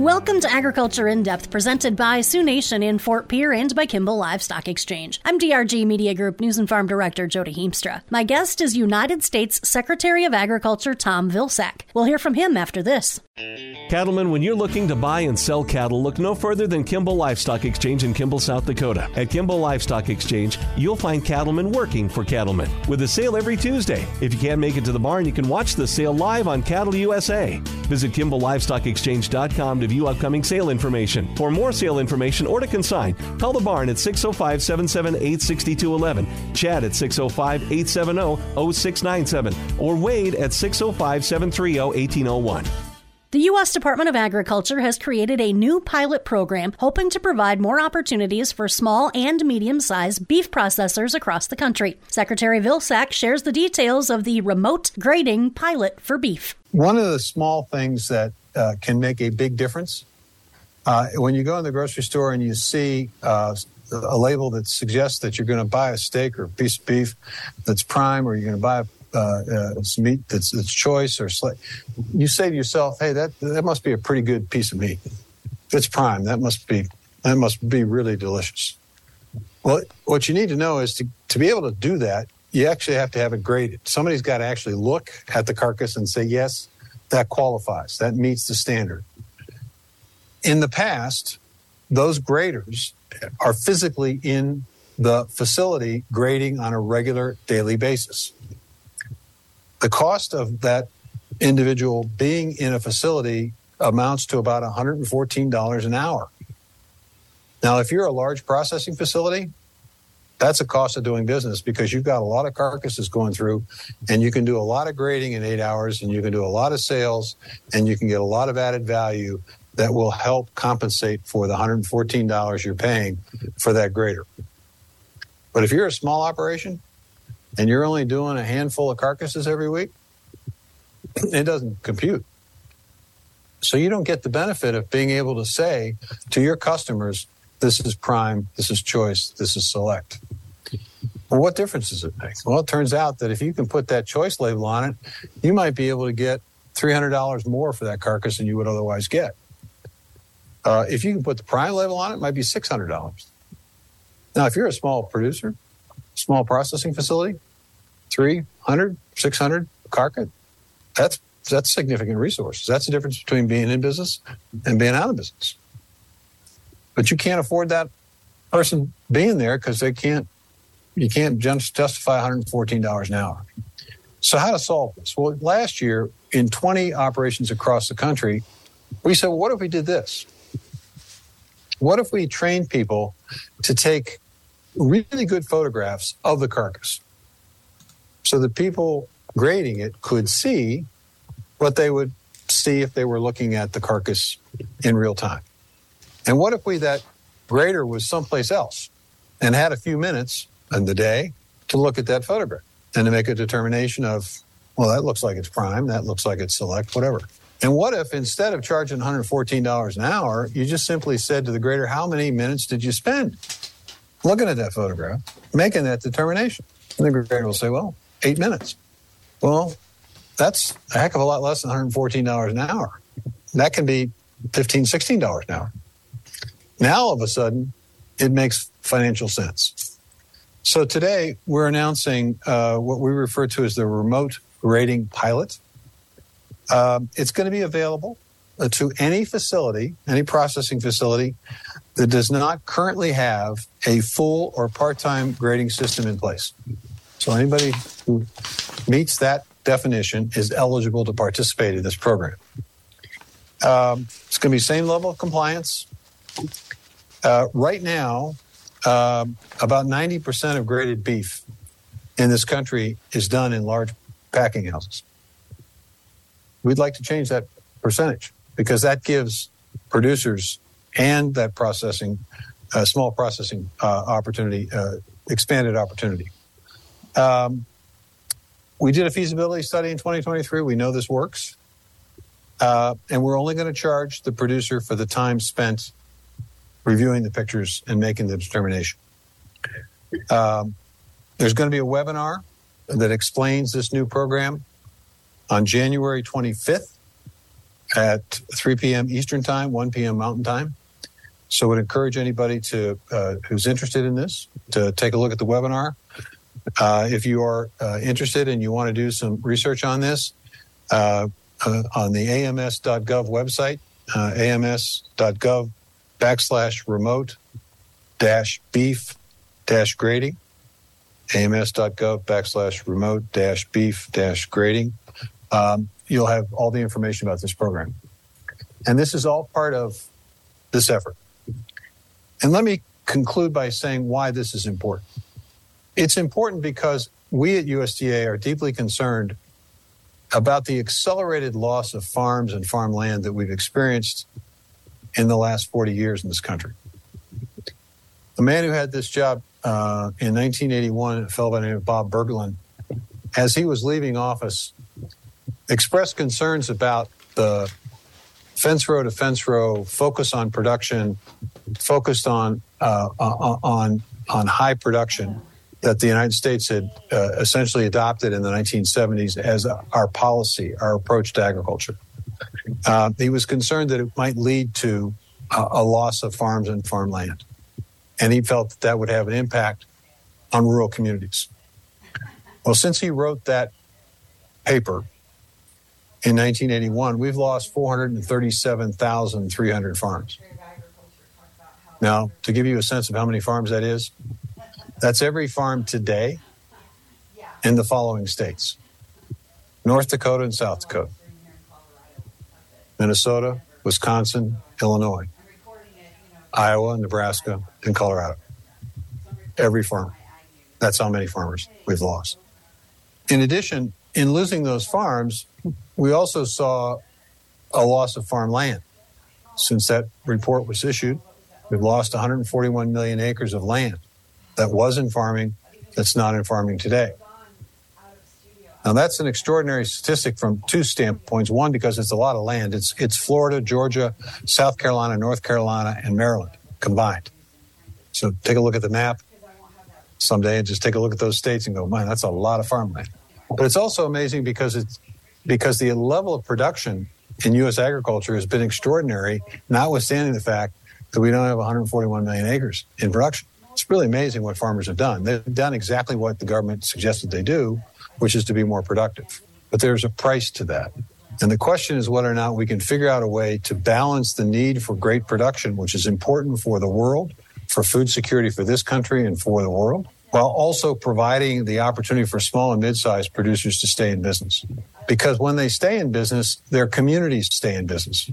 Welcome to Agriculture in Depth, presented by Sioux Nation in Fort Pierre and by Kimball Livestock Exchange. I'm DRG Media Group News and Farm Director Jody Heemstra. My guest is United States Secretary of Agriculture Tom Vilsack. We'll hear from him after this. Cattlemen, when you're looking to buy and sell cattle, look no further than Kimball Livestock Exchange in Kimball, South Dakota. At Kimball Livestock Exchange, you'll find cattlemen working for cattlemen with a sale every Tuesday. If you can't make it to the barn, you can watch the sale live on Cattle USA. Visit KimballLivestockExchange.com to view upcoming sale information. For more sale information or to consign, call the barn at 605 778 6211, Chad at 605 870 0697, or Wade at 605 730 1801. The U.S. Department of Agriculture has created a new pilot program hoping to provide more opportunities for small and medium sized beef processors across the country. Secretary Vilsack shares the details of the remote grading pilot for beef. One of the small things that uh, can make a big difference uh, when you go in the grocery store and you see uh, a label that suggests that you're going to buy a steak or a piece of beef that's prime, or you're going to buy a uh, uh, meat that's, that's choice or sli- you say to yourself, "Hey, that that must be a pretty good piece of meat. It's prime. That must be that must be really delicious." Well, what you need to know is to to be able to do that, you actually have to have it graded. Somebody's got to actually look at the carcass and say, "Yes, that qualifies. That meets the standard." In the past, those graders are physically in the facility grading on a regular daily basis the cost of that individual being in a facility amounts to about $114 an hour. Now, if you're a large processing facility, that's a cost of doing business because you've got a lot of carcasses going through and you can do a lot of grading in eight hours and you can do a lot of sales and you can get a lot of added value that will help compensate for the $114 you're paying for that grader. But if you're a small operation, and you're only doing a handful of carcasses every week, it doesn't compute. So you don't get the benefit of being able to say to your customers, this is prime, this is choice, this is select. Well, what difference does it make? Well, it turns out that if you can put that choice label on it, you might be able to get $300 more for that carcass than you would otherwise get. Uh, if you can put the prime label on it, it might be $600. Now, if you're a small producer, small processing facility, 300, 600 carcass, that's that's significant resources. That's the difference between being in business and being out of business. But you can't afford that person being there because they can't. You can't just justify $114 an hour. So how to solve this? Well, last year in 20 operations across the country, we said, well, what if we did this? What if we trained people to take really good photographs of the carcass so the people grading it could see what they would see if they were looking at the carcass in real time. And what if we that grader was someplace else and had a few minutes in the day to look at that photograph and to make a determination of, well, that looks like it's prime, that looks like it's select, whatever. And what if instead of charging $114 an hour, you just simply said to the grader, how many minutes did you spend looking at that photograph, making that determination? And the grader will say, well, eight minutes. Well, that's a heck of a lot less than $114 an hour. That can be $15, $16 an hour. Now, all of a sudden, it makes financial sense. So today, we're announcing uh, what we refer to as the remote grading pilot. Um, it's going to be available to any facility, any processing facility that does not currently have a full or part-time grading system in place. So anybody who meets that definition is eligible to participate in this program. Um, it's going to be same level of compliance. Uh, right now, uh, about 90% of graded beef in this country is done in large packing houses. We'd like to change that percentage because that gives producers and that processing, uh, small processing uh, opportunity, uh, expanded opportunity. Um, we did a feasibility study in 2023. We know this works. Uh, and we're only going to charge the producer for the time spent reviewing the pictures and making the determination. Um, there's going to be a webinar that explains this new program on January 25th at 3 p.m. Eastern Time, 1 p.m. Mountain Time. So, would encourage anybody to uh, who's interested in this to take a look at the webinar. Uh, if you are uh, interested and you want to do some research on this, uh, uh, on the AMS.gov website, uh, ams.gov backslash remote dash beef dash grading, ams.gov backslash remote dash beef dash grading. Um, you'll have all the information about this program. And this is all part of this effort. And let me conclude by saying why this is important. It's important because we at USDA are deeply concerned about the accelerated loss of farms and farmland that we've experienced in the last 40 years in this country. The man who had this job uh, in 1981, a fellow by the name of Bob Bergland, as he was leaving office, expressed concerns about the fence row to fence row focus on production, focused on uh, on on high production that the United States had uh, essentially adopted in the 1970s as our policy, our approach to agriculture. Uh, he was concerned that it might lead to a, a loss of farms and farmland. And he felt that that would have an impact on rural communities. Well, since he wrote that paper in 1981, we've lost 437,300 farms. Now, to give you a sense of how many farms that is, that's every farm today in the following states North Dakota and South Dakota, Minnesota, Wisconsin, Illinois, Iowa, Nebraska, and Colorado. Every farm. That's how many farmers we've lost. In addition, in losing those farms, we also saw a loss of farmland. Since that report was issued, we've lost 141 million acres of land that was in farming that's not in farming today. Now that's an extraordinary statistic from two standpoints. One, because it's a lot of land. It's it's Florida, Georgia, South Carolina, North Carolina, and Maryland combined. So take a look at the map someday and just take a look at those states and go, man, that's a lot of farmland. But it's also amazing because it's because the level of production in U.S. agriculture has been extraordinary, notwithstanding the fact that we don't have 141 million acres in production. It's really amazing what farmers have done. They've done exactly what the government suggested they do, which is to be more productive. But there's a price to that. And the question is whether or not we can figure out a way to balance the need for great production, which is important for the world, for food security for this country and for the world, while also providing the opportunity for small and mid-sized producers to stay in business. Because when they stay in business, their communities stay in business.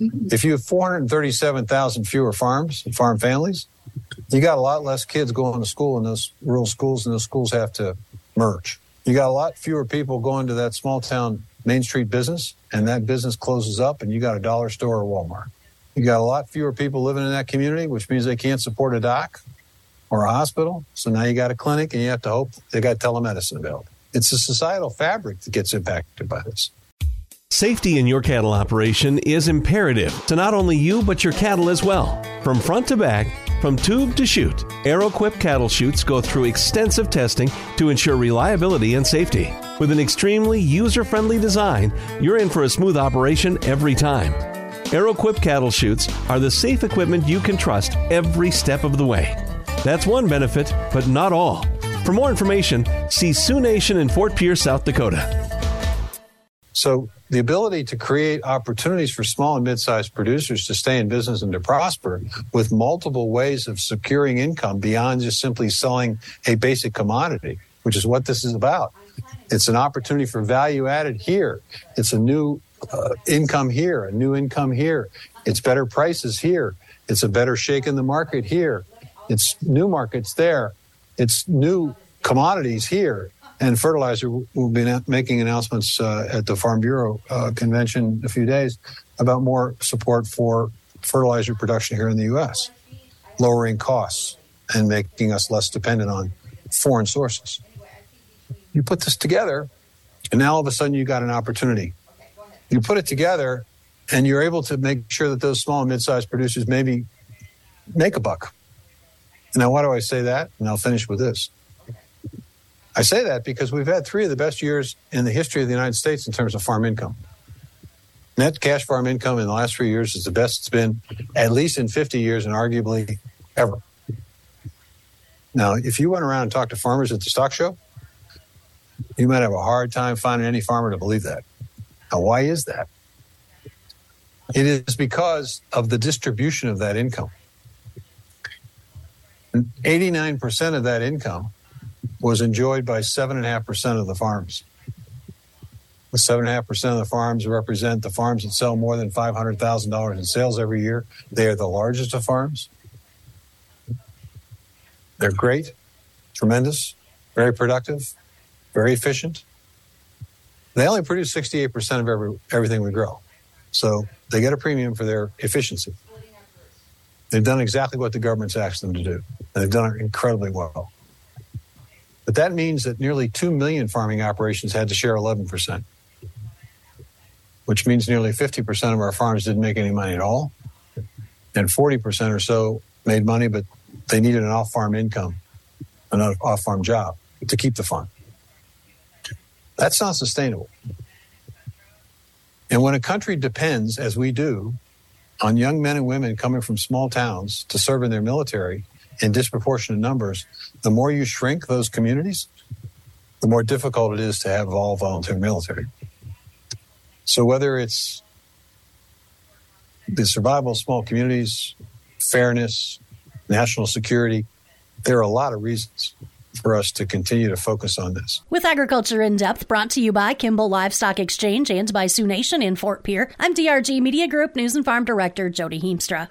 Mm-hmm. If you have 437,000 fewer farms and farm families, you got a lot less kids going to school in those rural schools, and those schools have to merge. You got a lot fewer people going to that small town Main Street business, and that business closes up, and you got a dollar store or Walmart. You got a lot fewer people living in that community, which means they can't support a doc or a hospital. So now you got a clinic, and you have to hope they got telemedicine available. It's a societal fabric that gets impacted by this. Safety in your cattle operation is imperative to not only you, but your cattle as well. From front to back, from tube to chute, Arrowquip cattle chutes go through extensive testing to ensure reliability and safety. With an extremely user friendly design, you're in for a smooth operation every time. Arrowquip cattle chutes are the safe equipment you can trust every step of the way. That's one benefit, but not all. For more information, see Sioux Nation in Fort Pierre, South Dakota. So the ability to create opportunities for small and mid-sized producers to stay in business and to prosper with multiple ways of securing income beyond just simply selling a basic commodity, which is what this is about. It's an opportunity for value added here. It's a new uh, income here, a new income here. It's better prices here. It's a better shake in the market here. It's new markets there. It's new commodities here and fertilizer will be making announcements uh, at the Farm Bureau uh, convention in a few days about more support for fertilizer production here in the U.S., lowering costs and making us less dependent on foreign sources. You put this together, and now all of a sudden you got an opportunity. You put it together, and you're able to make sure that those small and mid-sized producers maybe make a buck. Now, why do I say that? And I'll finish with this. I say that because we've had three of the best years in the history of the United States in terms of farm income. Net cash farm income in the last three years is the best it's been at least in 50 years and arguably ever. Now, if you went around and talked to farmers at the stock show, you might have a hard time finding any farmer to believe that. Now, why is that? It is because of the distribution of that income. 89% of that income was enjoyed by 7.5% of the farms. The 7.5% of the farms represent the farms that sell more than $500,000 in sales every year. They are the largest of farms. They're great, tremendous, very productive, very efficient. They only produce 68% of every, everything we grow. So they get a premium for their efficiency. They've done exactly what the government's asked them to do, and they've done it incredibly well. But that means that nearly 2 million farming operations had to share 11%, which means nearly 50% of our farms didn't make any money at all. And 40% or so made money, but they needed an off farm income, an off farm job to keep the farm. That's not sustainable. And when a country depends, as we do, on young men and women coming from small towns to serve in their military in disproportionate numbers, the more you shrink those communities, the more difficult it is to have all volunteer military. So whether it's the survival of small communities, fairness, national security, there are a lot of reasons for us to continue to focus on this. With Agriculture in Depth brought to you by Kimball Livestock Exchange and by Sioux Nation in Fort Pierre, I'm DRG Media Group News and Farm Director Jody Heemstra.